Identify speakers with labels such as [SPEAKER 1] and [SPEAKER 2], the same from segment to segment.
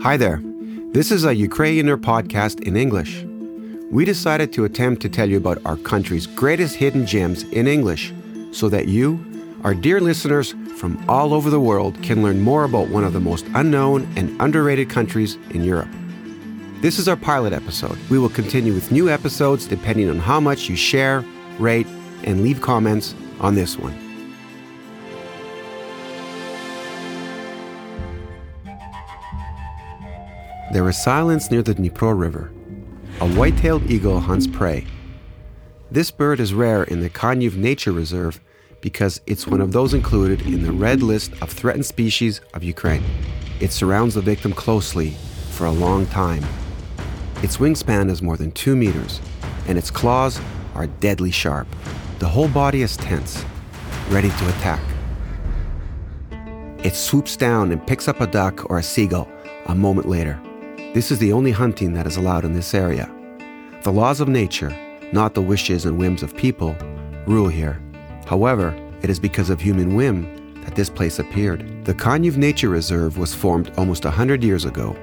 [SPEAKER 1] Hi there. This is a Ukrainer podcast in English. We decided to attempt to tell you about our country's greatest hidden gems in English so that you, our dear listeners from all over the world, can learn more about one of the most unknown and underrated countries in Europe. This is our pilot episode. We will continue with new episodes depending on how much you share, rate, and leave comments on this one. There is silence near the Dnipro River. A white tailed eagle hunts prey. This bird is rare in the Kaniv Nature Reserve because it's one of those included in the red list of threatened species of Ukraine. It surrounds the victim closely for a long time. Its wingspan is more than two meters, and its claws are deadly sharp. The whole body is tense, ready to attack. It swoops down and picks up a duck or a seagull a moment later. This is the only hunting that is allowed in this area. The laws of nature, not the wishes and whims of people, rule here. However, it is because of human whim that this place appeared. The Kaniv Nature Reserve was formed almost 100 years ago.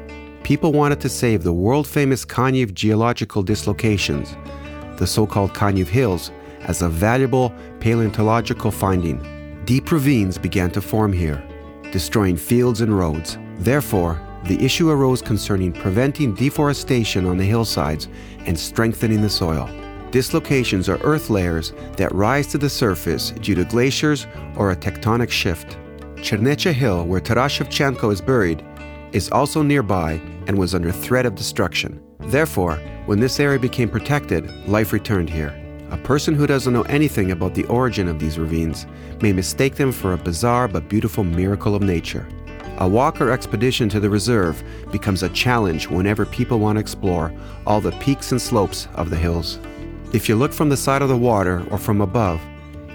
[SPEAKER 1] People wanted to save the world famous Kaniv geological dislocations, the so called Kaniv Hills, as a valuable paleontological finding. Deep ravines began to form here, destroying fields and roads. Therefore, the issue arose concerning preventing deforestation on the hillsides and strengthening the soil. Dislocations are earth layers that rise to the surface due to glaciers or a tectonic shift. Chernecha Hill, where Taras Shevchenko is buried, is also nearby and was under threat of destruction. Therefore, when this area became protected, life returned here. A person who doesn't know anything about the origin of these ravines may mistake them for a bizarre but beautiful miracle of nature. A walk or expedition to the reserve becomes a challenge whenever people want to explore all the peaks and slopes of the hills. If you look from the side of the water or from above,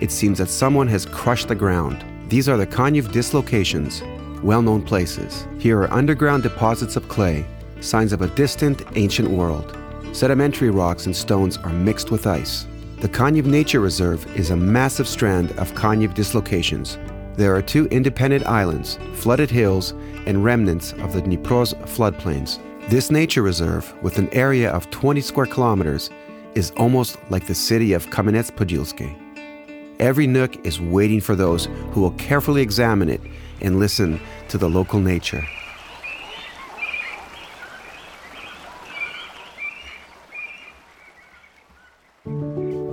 [SPEAKER 1] it seems that someone has crushed the ground. These are the Kaniv dislocations, well known places. Here are underground deposits of clay, signs of a distant, ancient world. Sedimentary rocks and stones are mixed with ice. The Kaniv Nature Reserve is a massive strand of Kaniv dislocations, there are two independent islands, flooded hills, and remnants of the Dnipro's floodplains. This nature reserve, with an area of 20 square kilometers, is almost like the city of Kamenets-Podilsky. Every nook is waiting for those who will carefully examine it and listen to the local nature.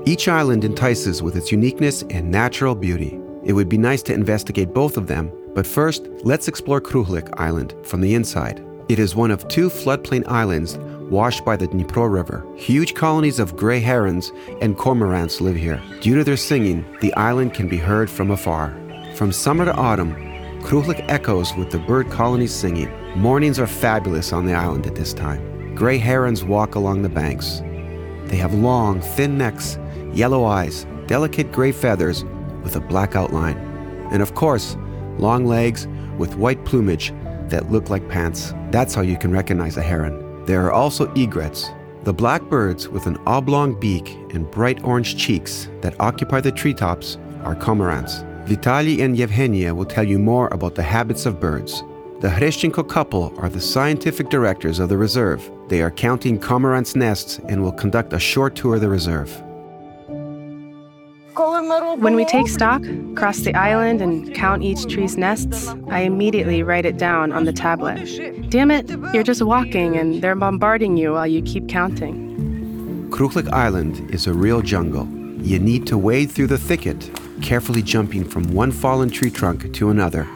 [SPEAKER 1] Each island entices with its uniqueness and natural beauty. It would be nice to investigate both of them, but first, let's explore Kruhlik Island from the inside. It is one of two floodplain islands washed by the Dnipro River. Huge colonies of gray herons and cormorants live here. Due to their singing, the island can be heard from afar. From summer to autumn, Kruhlik echoes with the bird colonies singing. Mornings are fabulous on the island at this time. Gray herons walk along the banks. They have long, thin necks, yellow eyes, delicate gray feathers, with a black outline. And of course, long legs with white plumage that look like pants. That's how you can recognize a heron. There are also egrets, the black birds with an oblong beak and bright orange cheeks that occupy the treetops are cormorants. Vitalii and Yevgenia will tell you more about the habits of birds. The Gryshchenko couple are the scientific directors of the reserve. They are counting cormorants' nests and will conduct a short tour of the reserve.
[SPEAKER 2] When we take stock, cross the island, and count each tree's nests, I immediately write it down on the tablet. Damn it, you're just walking and they're bombarding you while you keep counting.
[SPEAKER 1] Kruhlik Island is a real jungle. You need to wade through the thicket, carefully jumping from one fallen tree trunk to another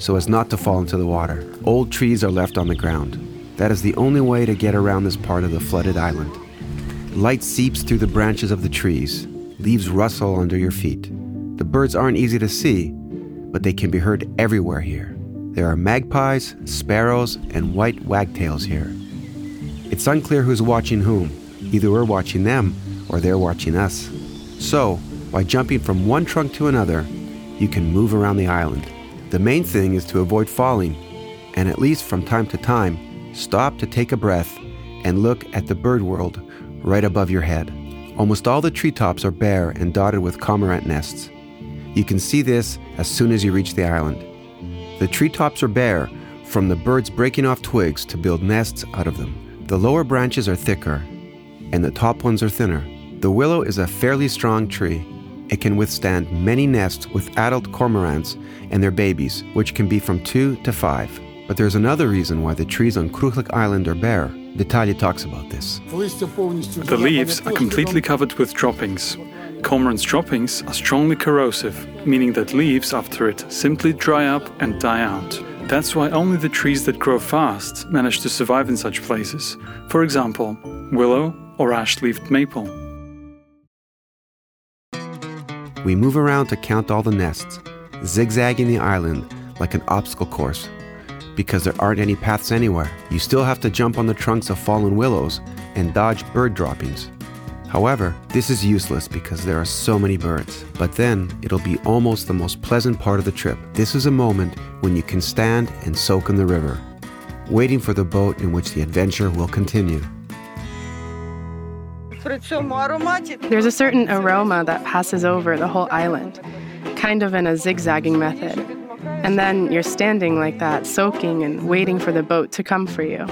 [SPEAKER 1] so as not to fall into the water. Old trees are left on the ground. That is the only way to get around this part of the flooded island. Light seeps through the branches of the trees, leaves rustle under your feet. The birds aren't easy to see, but they can be heard everywhere here. There are magpies, sparrows, and white wagtails here. It's unclear who's watching whom. Either we're watching them or they're watching us. So, by jumping from one trunk to another, you can move around the island. The main thing is to avoid falling, and at least from time to time, stop to take a breath and look at the bird world right above your head. Almost all the treetops are bare and dotted with cormorant nests. You can see this as soon as you reach the island. The treetops are bare from the birds breaking off twigs to build nests out of them. The lower branches are thicker, and the top ones are thinner. The willow is a fairly strong tree. It can withstand many nests with adult cormorants and their babies, which can be from two to five. But there's another reason why the trees on Kruhlik Island are bare. Vitalii talks about this.
[SPEAKER 3] The leaves are completely covered with droppings. Cormorant's droppings are strongly corrosive, meaning that leaves after it simply dry up and die out. That's why only the trees that grow fast manage to survive in such places. For example, willow or ash leaved maple.
[SPEAKER 1] We move around to count all the nests, zigzagging the island like an obstacle course. Because there aren't any paths anywhere, you still have to jump on the trunks of fallen willows and dodge bird droppings. However, this is useless because there are so many birds. But then, it'll be almost the most pleasant part of the trip. This is a moment when you can stand and soak in the river, waiting for the boat in which the adventure will continue.
[SPEAKER 2] There's a certain aroma that passes over the whole island, kind of in a zigzagging method. And then you're standing like that, soaking and waiting for the boat to come for you.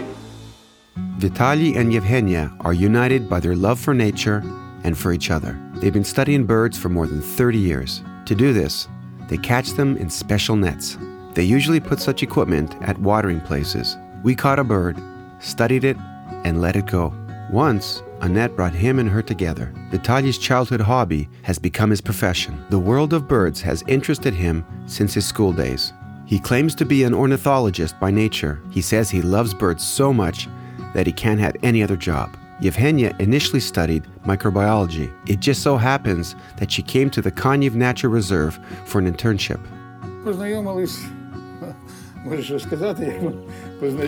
[SPEAKER 1] Vitalii and Yevgenia are united by their love for nature and for each other. They've been studying birds for more than 30 years. To do this, they catch them in special nets. They usually put such equipment at watering places. We caught a bird, studied it, and let it go. Once, a net brought him and her together. Vitalii's childhood hobby has become his profession. The world of birds has interested him since his school days. He claims to be an ornithologist by nature. He says he loves birds so much that he can't have any other job. Yevgenia initially studied microbiology. It just so happens that she came to the Kaniv Nature Reserve for an internship.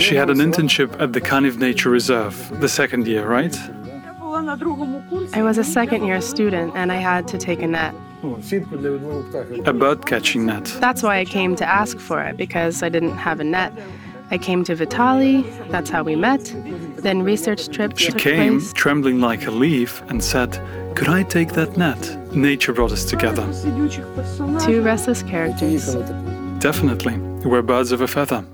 [SPEAKER 3] She had an internship at the Kaniv Nature Reserve, the second year, right?
[SPEAKER 2] I was a second year student and I had to take a net.
[SPEAKER 3] A bird catching net.
[SPEAKER 2] That's why I came to ask for it because I didn't have a net. I came to Vitalii, that's how we met. Then research trips
[SPEAKER 3] She
[SPEAKER 2] took
[SPEAKER 3] came,
[SPEAKER 2] place.
[SPEAKER 3] trembling like a leaf, and said, Could I take that net? Nature brought us together.
[SPEAKER 2] Two restless characters.
[SPEAKER 3] Definitely. We're birds of a feather.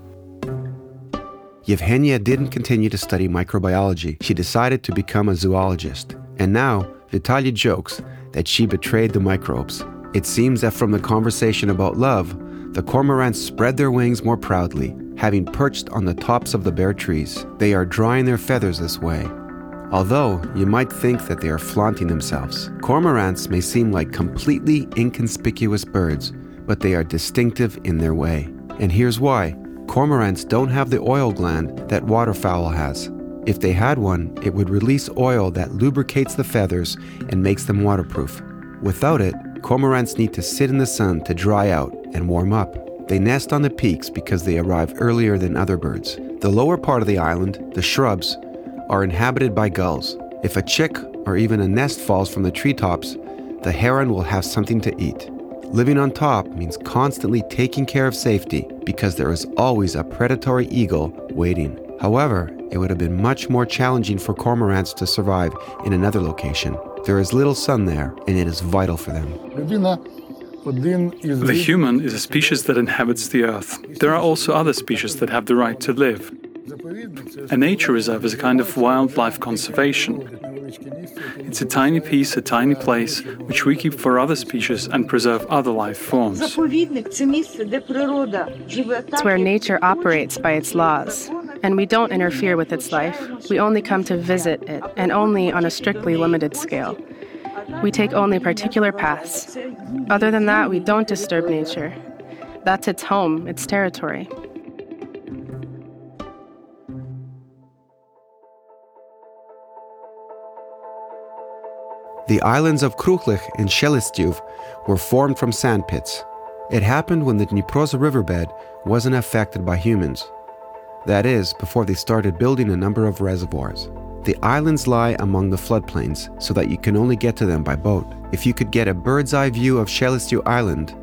[SPEAKER 1] Yevgenia didn't continue to study microbiology. She decided to become a zoologist. And now, Vitalii jokes that she betrayed the microbes. It seems that from the conversation about love, the cormorants spread their wings more proudly, having perched on the tops of the bare trees. They are drying their feathers this way. Although you might think that they are flaunting themselves. Cormorants may seem like completely inconspicuous birds, but they are distinctive in their way. And here's why cormorants don't have the oil gland that waterfowl has. If they had one, it would release oil that lubricates the feathers and makes them waterproof. Without it, cormorants need to sit in the sun to dry out and warm up. They nest on the peaks because they arrive earlier than other birds. The lower part of the island, the shrubs, are inhabited by gulls. If a chick or even a nest falls from the treetops, the heron will have something to eat. Living on top means constantly taking care of safety because there is always a predatory eagle waiting. However, it would have been much more challenging for cormorants to survive in another location. There is little sun there, and it is vital for them.
[SPEAKER 3] The human is a species that inhabits the earth. There are also other species that have the right to live. A nature reserve is a kind of wildlife conservation. It's a tiny piece, a tiny place, which we keep for other species and preserve other life forms.
[SPEAKER 2] It's where nature operates by its laws, and we don't interfere with its life. We only come to visit it, and only on a strictly limited scale. We take only particular paths. Other than that, we don't disturb nature. That's its home, its territory.
[SPEAKER 1] The islands of Kruhlik and Shelestyuv were formed from sand pits. It happened when the Dnipro's riverbed wasn't affected by humans. That is, before they started building a number of reservoirs. The islands lie among the floodplains so that you can only get to them by boat. If you could get a bird's eye view of Shelestyu Island,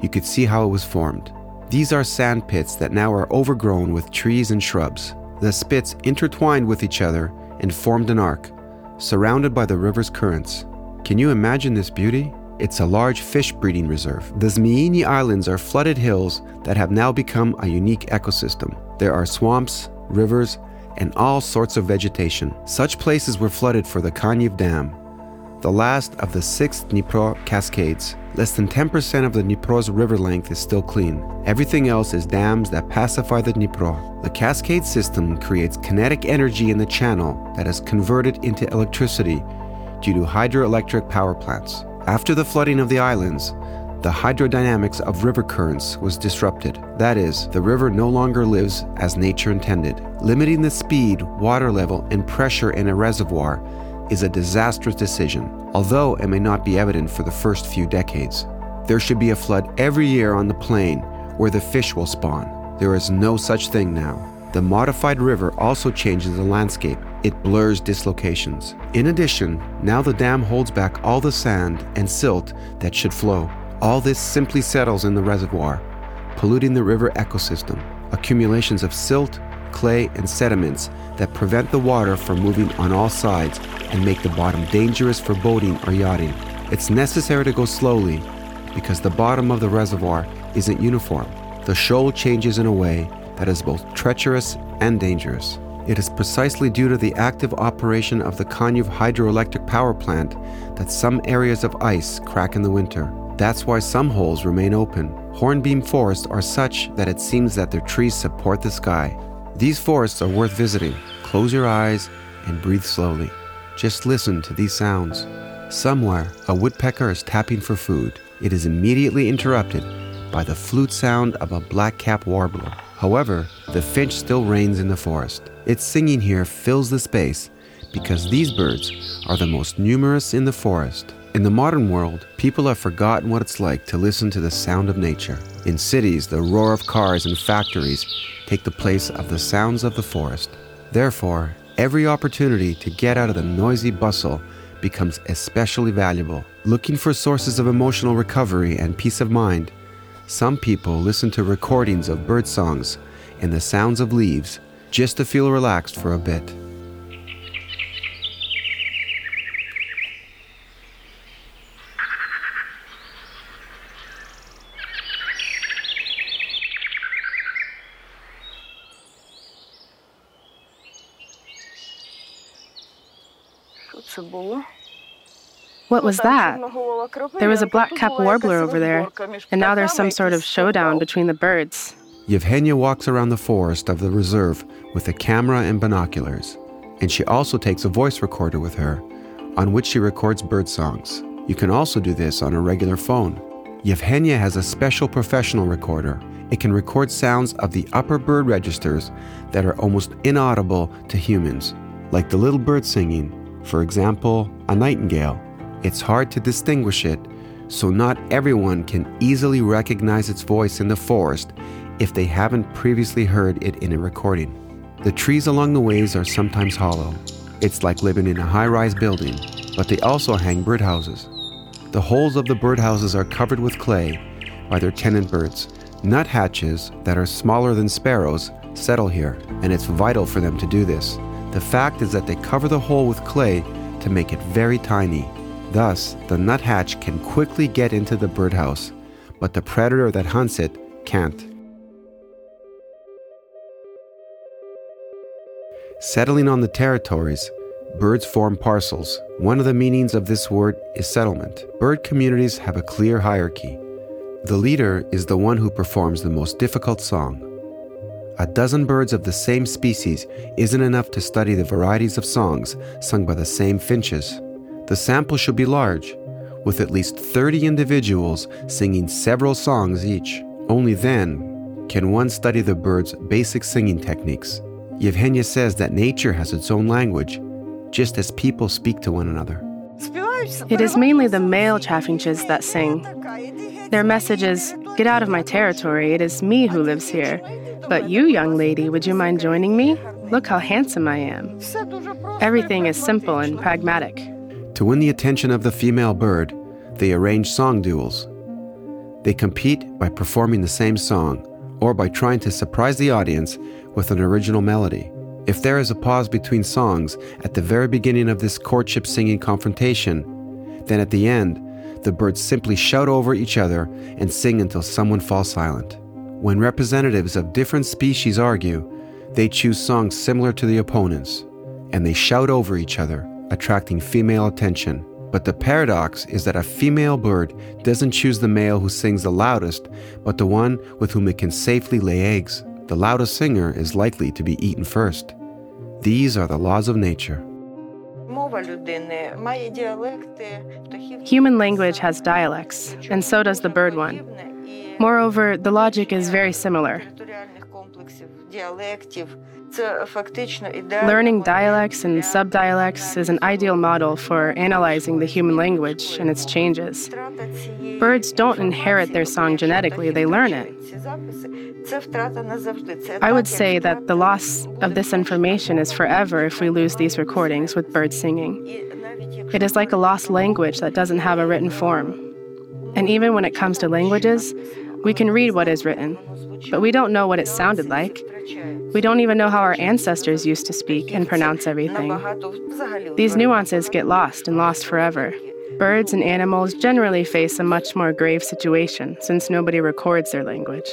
[SPEAKER 1] you could see how it was formed. These are sand pits that now are overgrown with trees and shrubs. The spits intertwined with each other and formed an arc, surrounded by the river's currents. Can you imagine this beauty? it's a large fish breeding reserve. The Zmiini Islands are flooded hills that have now become a unique ecosystem. There are swamps, rivers, and all sorts of vegetation. Such places were flooded for the Kaniv Dam, the last of the six Dnipro cascades. Less than 10% of the Dnipro's river length is still clean. Everything else is dams that pacify the Dnipro. The cascade system creates kinetic energy in the channel that is converted into electricity due to hydroelectric power plants. After the flooding of the islands, the hydrodynamics of river currents was disrupted. That is, the river no longer lives as nature intended. Limiting the speed, water level, and pressure in a reservoir is a disastrous decision, although it may not be evident for the first few decades. There should be a flood every year on the plain where the fish will spawn. There is no such thing now. The modified river also changes the landscape. It blurs dislocations. In addition, now the dam holds back all the sand and silt that should flow. All this simply settles in the reservoir, polluting the river ecosystem. Accumulations of silt, clay, and sediments that prevent the water from moving on all sides and make the bottom dangerous for boating or yachting. It's necessary to go slowly because the bottom of the reservoir isn't uniform. The shoal changes in a way that is both treacherous and dangerous. It is precisely due to the active operation of the Kaniv hydroelectric power plant that some areas of ice crack in the winter. That's why some holes remain open. Hornbeam forests are such that it seems that their trees support the sky. These forests are worth visiting. Close your eyes and breathe slowly. Just listen to these sounds. Somewhere, a woodpecker is tapping for food. It is immediately interrupted by the flute sound of a black-cap warbler. However, the finch still reigns in the forest. Its singing here fills the space because these birds are the most numerous in the forest. In the modern world, people have forgotten what it's like to listen to the sound of nature. In cities, the roar of cars and factories take the place of the sounds of the forest. Therefore, every opportunity to get out of the noisy bustle becomes especially valuable. Looking for sources of emotional recovery and peace of mind, some people listen to recordings of bird songs and the sounds of leaves just to feel relaxed for a bit.
[SPEAKER 2] What was that? There was a black cap warbler over there, and now there's some sort of showdown between the birds.
[SPEAKER 1] Yevheniia walks around the forest of the reserve with a camera and binoculars, and she also takes a voice recorder with her, on which she records bird songs. You can also do this on a regular phone. Yevheniia has a special professional recorder. It can record sounds of the upper bird registers that are almost inaudible to humans, like the little bird singing, for example, a nightingale. It's hard to distinguish it, so not everyone can easily recognize its voice in the forest if they haven't previously heard it in a recording. The trees along the ways are sometimes hollow. It's like living in a high rise building, but they also hang birdhouses. The holes of the birdhouses are covered with clay by their tenant birds. Nuthatches that are smaller than sparrows settle here, and it's vital for them to do this. The fact is that they cover the hole with clay to make it very tiny. Thus, the nuthatch can quickly get into the birdhouse, but the predator that hunts it can't. Settling on the territories, birds form parcels. One of the meanings of this word is settlement. Bird communities have a clear hierarchy. The leader is the one who performs the most difficult song. A dozen birds of the same species isn't enough to study the varieties of songs sung by the same finches. The sample should be large, with at least 30 individuals singing several songs each. Only then can one study the bird's basic singing techniques. Yevheniia says that nature has its own language, just as people speak to one another.
[SPEAKER 2] It is mainly the male chaffinches that sing. Their message is Get out of my territory, it is me who lives here. But you, young lady, would you mind joining me? Look how handsome I am. Everything is simple and pragmatic.
[SPEAKER 1] To win the attention of the female bird, they arrange song duels. They compete by performing the same song or by trying to surprise the audience with an original melody. If there is a pause between songs at the very beginning of this courtship singing confrontation, then at the end, the birds simply shout over each other and sing until someone falls silent. When representatives of different species argue, they choose songs similar to the opponents, and they shout over each other, attracting female attention. But the paradox is that a female bird doesn't choose the male who sings the loudest, but the one with whom it can safely lay eggs. The loudest singer is likely to be eaten first. These are the laws of nature.
[SPEAKER 2] Human language has dialects, and so does the bird one. Moreover, the logic is very similar. Learning dialects and subdialects is an ideal model for analyzing the human language and its changes. Birds don't inherit their song genetically, they learn it. I would say that the loss of this information is forever if we lose these recordings with birds singing. It is like a lost language that doesn't have a written form. And even when it comes to languages, we can read what is written, but we don't know what it sounded like. We don't even know how our ancestors used to speak and pronounce everything. These nuances get lost and lost forever. Birds and animals generally face a much more grave situation since nobody records their language.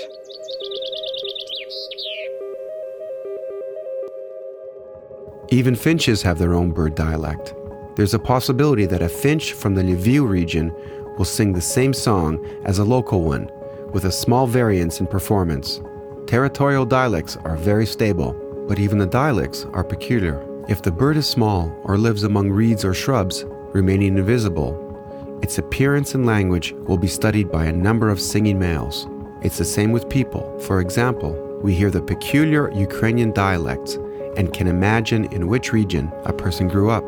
[SPEAKER 1] Even finches have their own bird dialect. There's a possibility that a finch from the Lviv region will sing the same song as a local one, with a small variance in performance. Territorial dialects are very stable, but even the dialects are peculiar. If the bird is small or lives among reeds or shrubs, remaining invisible, its appearance and language will be studied by a number of singing males. It's the same with people. For example, we hear the peculiar Ukrainian dialects and can imagine in which region a person grew up.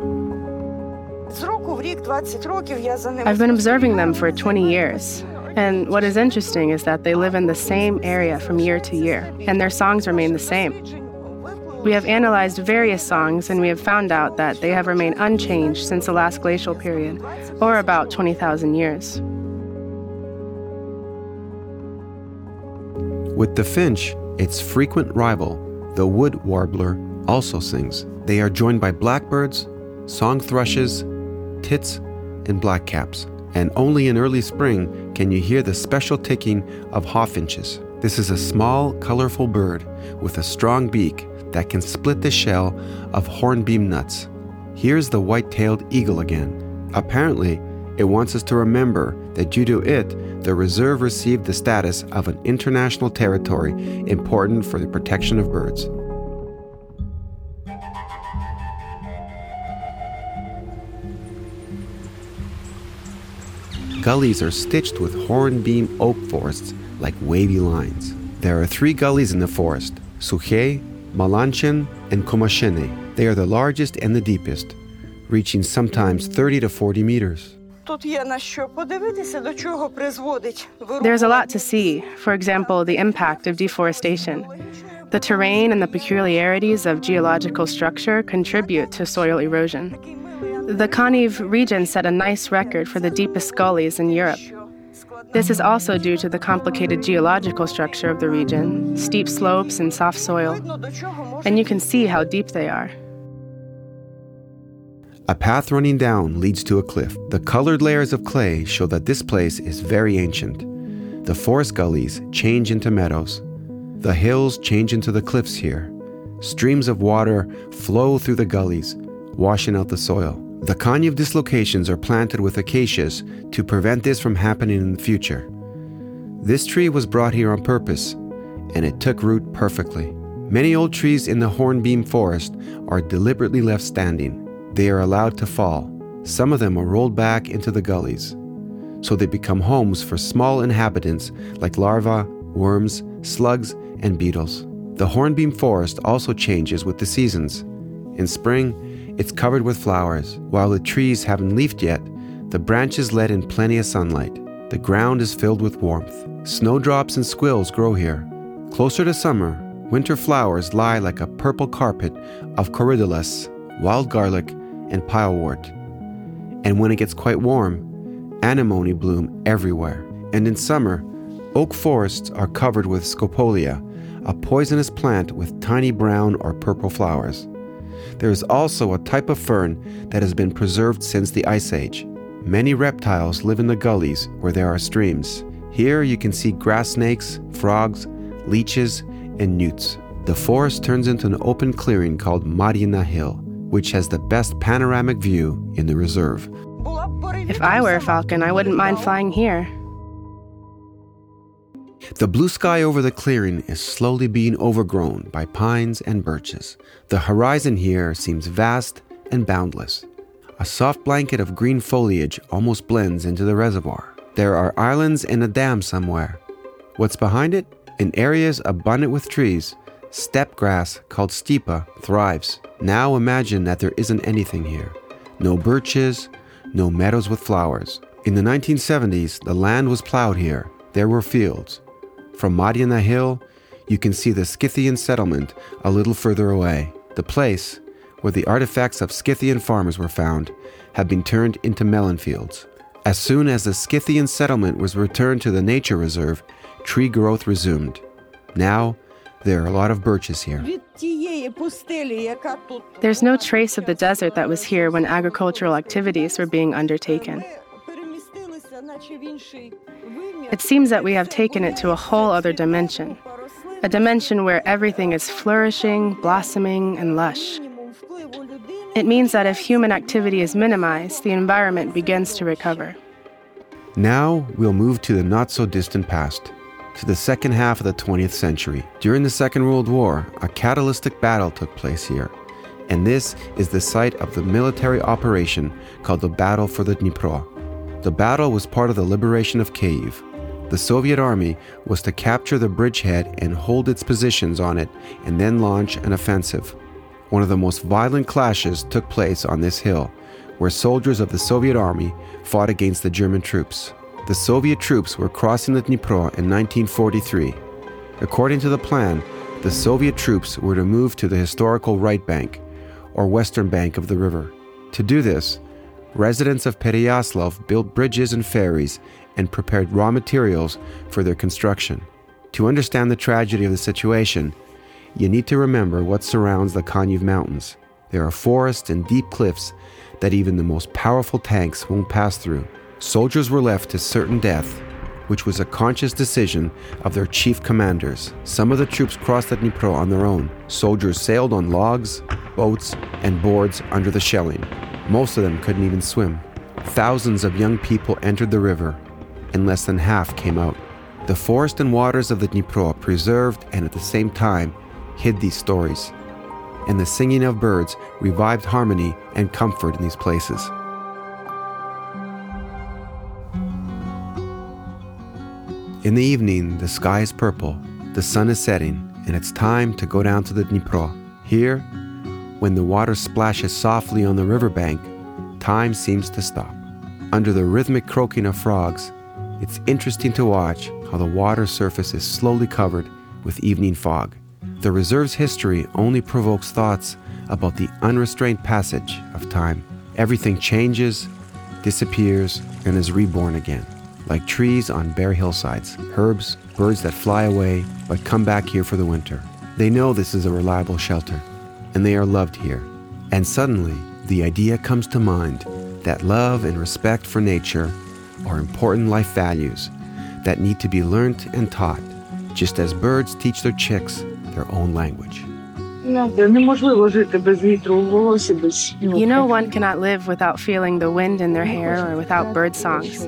[SPEAKER 2] I've been observing them for 20 years. And what is interesting is that they live in the same area from year to year, and their songs remain the same. We have analyzed various songs and we have found out that they have remained unchanged since the last glacial period, or about 20,000 years.
[SPEAKER 1] With the finch, its frequent rival, the wood warbler, also sings. They are joined by blackbirds, song thrushes, tits, and blackcaps and only in early spring can you hear the special ticking of hawfinches. This is a small, colorful bird with a strong beak that can split the shell of hornbeam nuts. Here's the white tailed eagle again. Apparently, it wants us to remember that due to it, the reserve received the status of an international territory important for the protection of birds. Gullies are stitched with hornbeam oak forests like wavy lines. There are three gullies in the forest Suche, Malanchin, and Komashene. They are the largest and the deepest, reaching sometimes 30 to 40 meters.
[SPEAKER 2] There's a lot to see, for example, the impact of deforestation. The terrain and the peculiarities of geological structure contribute to soil erosion. The Kaniv region set a nice record for the deepest gullies in Europe. This is also due to the complicated geological structure of the region, steep slopes and soft soil. And you can see how deep they are.
[SPEAKER 1] A path running down leads to a cliff. The colored layers of clay show that this place is very ancient. The forest gullies change into meadows. The hills change into the cliffs here. Streams of water flow through the gullies, washing out the soil. The Kaniv dislocations are planted with acacias to prevent this from happening in the future. This tree was brought here on purpose, and it took root perfectly. Many old trees in the hornbeam forest are deliberately left standing. They are allowed to fall. Some of them are rolled back into the gullies, so they become homes for small inhabitants like larvae, worms, slugs, and beetles. The hornbeam forest also changes with the seasons. In spring, it's covered with flowers. While the trees haven't leafed yet, the branches let in plenty of sunlight. The ground is filled with warmth. Snowdrops and squills grow here. Closer to summer, winter flowers lie like a purple carpet of corydalis, wild garlic, and pilewort. And when it gets quite warm, anemone bloom everywhere. And in summer, oak forests are covered with scopolia, a poisonous plant with tiny brown or purple flowers. There is also a type of fern that has been preserved since the Ice Age. Many reptiles live in the gullies where there are streams. Here you can see grass snakes, frogs, leeches, and newts. The forest turns into an open clearing called Marina Hill, which has the best panoramic view in the reserve.
[SPEAKER 2] If I were a falcon, I wouldn't mind flying here.
[SPEAKER 1] The blue sky over the clearing is slowly being overgrown by pines and birches. The horizon here seems vast and boundless. A soft blanket of green foliage almost blends into the reservoir. There are islands and a dam somewhere. What's behind it? In areas abundant with trees, steppe grass called stipa thrives. Now imagine that there isn't anything here. No birches, no meadows with flowers. In the 1970s, the land was plowed here. There were fields. From Mariana Hill, you can see the Scythian settlement a little further away. The place, where the artifacts of Scythian farmers were found, had been turned into melon fields. As soon as the Scythian settlement was returned to the nature reserve, tree growth resumed. Now, there are a lot of birches here.
[SPEAKER 2] There's no trace of the desert that was here when agricultural activities were being undertaken. It seems that we have taken it to a whole other dimension, a dimension where everything is flourishing, blossoming, and lush. It means that if human activity is minimized, the environment begins to recover.
[SPEAKER 1] Now we'll move to the not so distant past, to the second half of the 20th century. During the Second World War, a catalytic battle took place here, and this is the site of the military operation called the Battle for the Dnipro. The battle was part of the liberation of Kiev. The Soviet army was to capture the bridgehead and hold its positions on it and then launch an offensive. One of the most violent clashes took place on this hill, where soldiers of the Soviet army fought against the German troops. The Soviet troops were crossing the Dnipro in 1943. According to the plan, the Soviet troops were to move to the historical right bank, or western bank of the river. To do this, residents of Pereyaslav built bridges and ferries and prepared raw materials for their construction. To understand the tragedy of the situation, you need to remember what surrounds the Kaniv Mountains. There are forests and deep cliffs that even the most powerful tanks won't pass through. Soldiers were left to certain death, which was a conscious decision of their chief commanders. Some of the troops crossed the Dnipro on their own. Soldiers sailed on logs, boats, and boards under the shelling. Most of them couldn't even swim. Thousands of young people entered the river, and less than half came out. The forest and waters of the Dnipro preserved and at the same time hid these stories, and the singing of birds revived harmony and comfort in these places. In the evening, the sky is purple, the sun is setting, and it's time to go down to the Dnipro. Here, when the water splashes softly on the riverbank, time seems to stop. Under the rhythmic croaking of frogs, it's interesting to watch how the water surface is slowly covered with evening fog. The reserve's history only provokes thoughts about the unrestrained passage of time. Everything changes, disappears, and is reborn again, like trees on bare hillsides, herbs, birds that fly away but come back here for the winter. They know this is a reliable shelter, and they are loved here. And suddenly, the idea comes to mind that love and respect for nature are important life values that need to be learnt and taught, just as birds teach their chicks their own language.
[SPEAKER 2] You know, one cannot live without feeling the wind in their hair or without bird songs.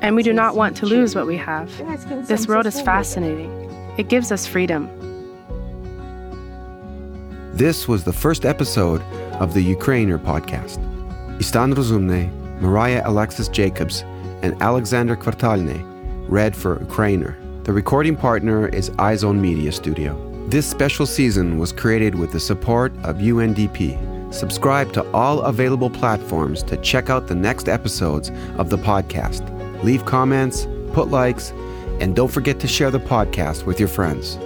[SPEAKER 2] And we do not want to lose what we have. This world is fascinating, it gives us freedom.
[SPEAKER 1] This was the first episode of the Ukrainer podcast. Istan Rozumny, Mariah Alexis Jacobs, and Alexander Kvartalny read for Ukrainer. The recording partner is iZone Media Studio. This special season was created with the support of UNDP. Subscribe to all available platforms to check out the next episodes of the podcast. Leave comments, put likes, and don't forget to share the podcast with your friends.